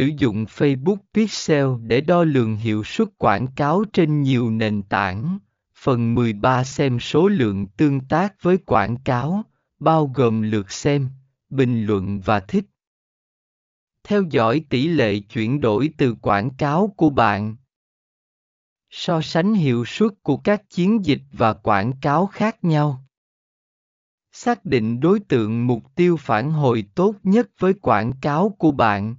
sử dụng Facebook Pixel để đo lường hiệu suất quảng cáo trên nhiều nền tảng. Phần 13 xem số lượng tương tác với quảng cáo, bao gồm lượt xem, bình luận và thích. Theo dõi tỷ lệ chuyển đổi từ quảng cáo của bạn. So sánh hiệu suất của các chiến dịch và quảng cáo khác nhau. Xác định đối tượng mục tiêu phản hồi tốt nhất với quảng cáo của bạn.